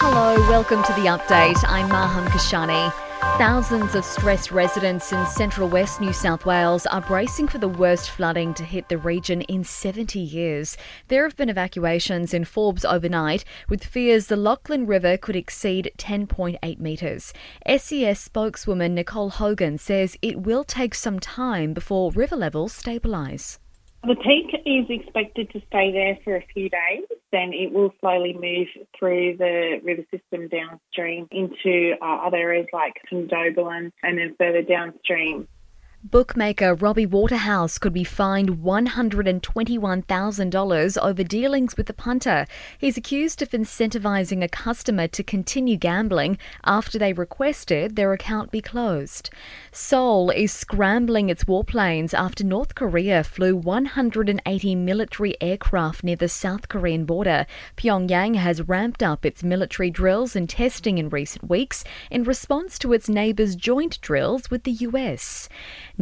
Hello, welcome to the update. I'm Maham Kashani. Thousands of stressed residents in central west New South Wales are bracing for the worst flooding to hit the region in 70 years. There have been evacuations in Forbes overnight, with fears the Lachlan River could exceed 10.8 metres. SES spokeswoman Nicole Hogan says it will take some time before river levels stabilise. The peak is expected to stay there for a few days, then it will slowly move through the river system downstream into uh, other areas like Condobolin and then further downstream Bookmaker Robbie Waterhouse could be fined $121,000 over dealings with the punter. He's accused of incentivising a customer to continue gambling after they requested their account be closed. Seoul is scrambling its warplanes after North Korea flew 180 military aircraft near the South Korean border. Pyongyang has ramped up its military drills and testing in recent weeks in response to its neighbour's joint drills with the US.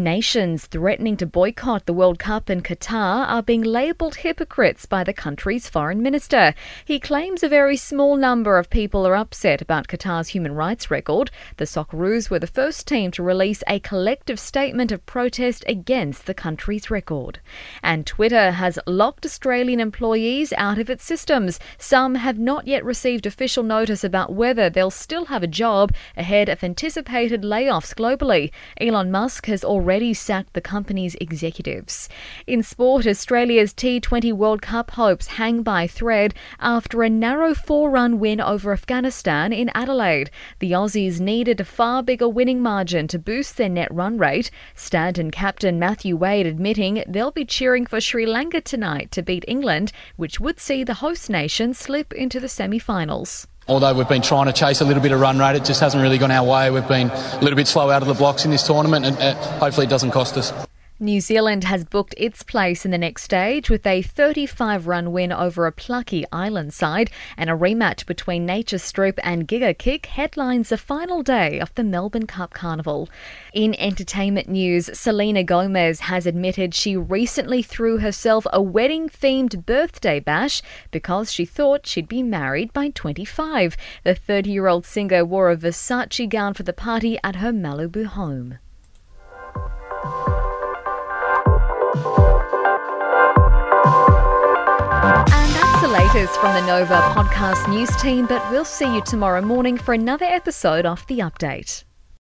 Nations threatening to boycott the World Cup in Qatar are being labelled hypocrites by the country's foreign minister. He claims a very small number of people are upset about Qatar's human rights record. The Socceroos were the first team to release a collective statement of protest against the country's record. And Twitter has locked Australian employees out of its systems. Some have not yet received official notice about whether they'll still have a job ahead of anticipated layoffs globally. Elon Musk has already already sacked the company's executives. In sport, Australia's T20 World Cup hopes hang by thread after a narrow four run win over Afghanistan in Adelaide. The Aussies needed a far bigger winning margin to boost their net run rate. Stanton captain Matthew Wade admitting they'll be cheering for Sri Lanka tonight to beat England, which would see the host nation slip into the semi finals although we've been trying to chase a little bit of run rate, it just hasn't really gone our way. We've been a little bit slow out of the blocks in this tournament, and uh, hopefully it doesn't cost us. New Zealand has booked its place in the next stage with a 35 run win over a plucky island side, and a rematch between Nature Strip and Giga Kick headlines the final day of the Melbourne Cup Carnival. In entertainment news, Selena Gomez has admitted she recently threw herself a wedding themed birthday bash because she thought she'd be married by 25. The 30 year old singer wore a Versace gown for the party at her Malibu home. From the Nova podcast news team, but we'll see you tomorrow morning for another episode of The Update.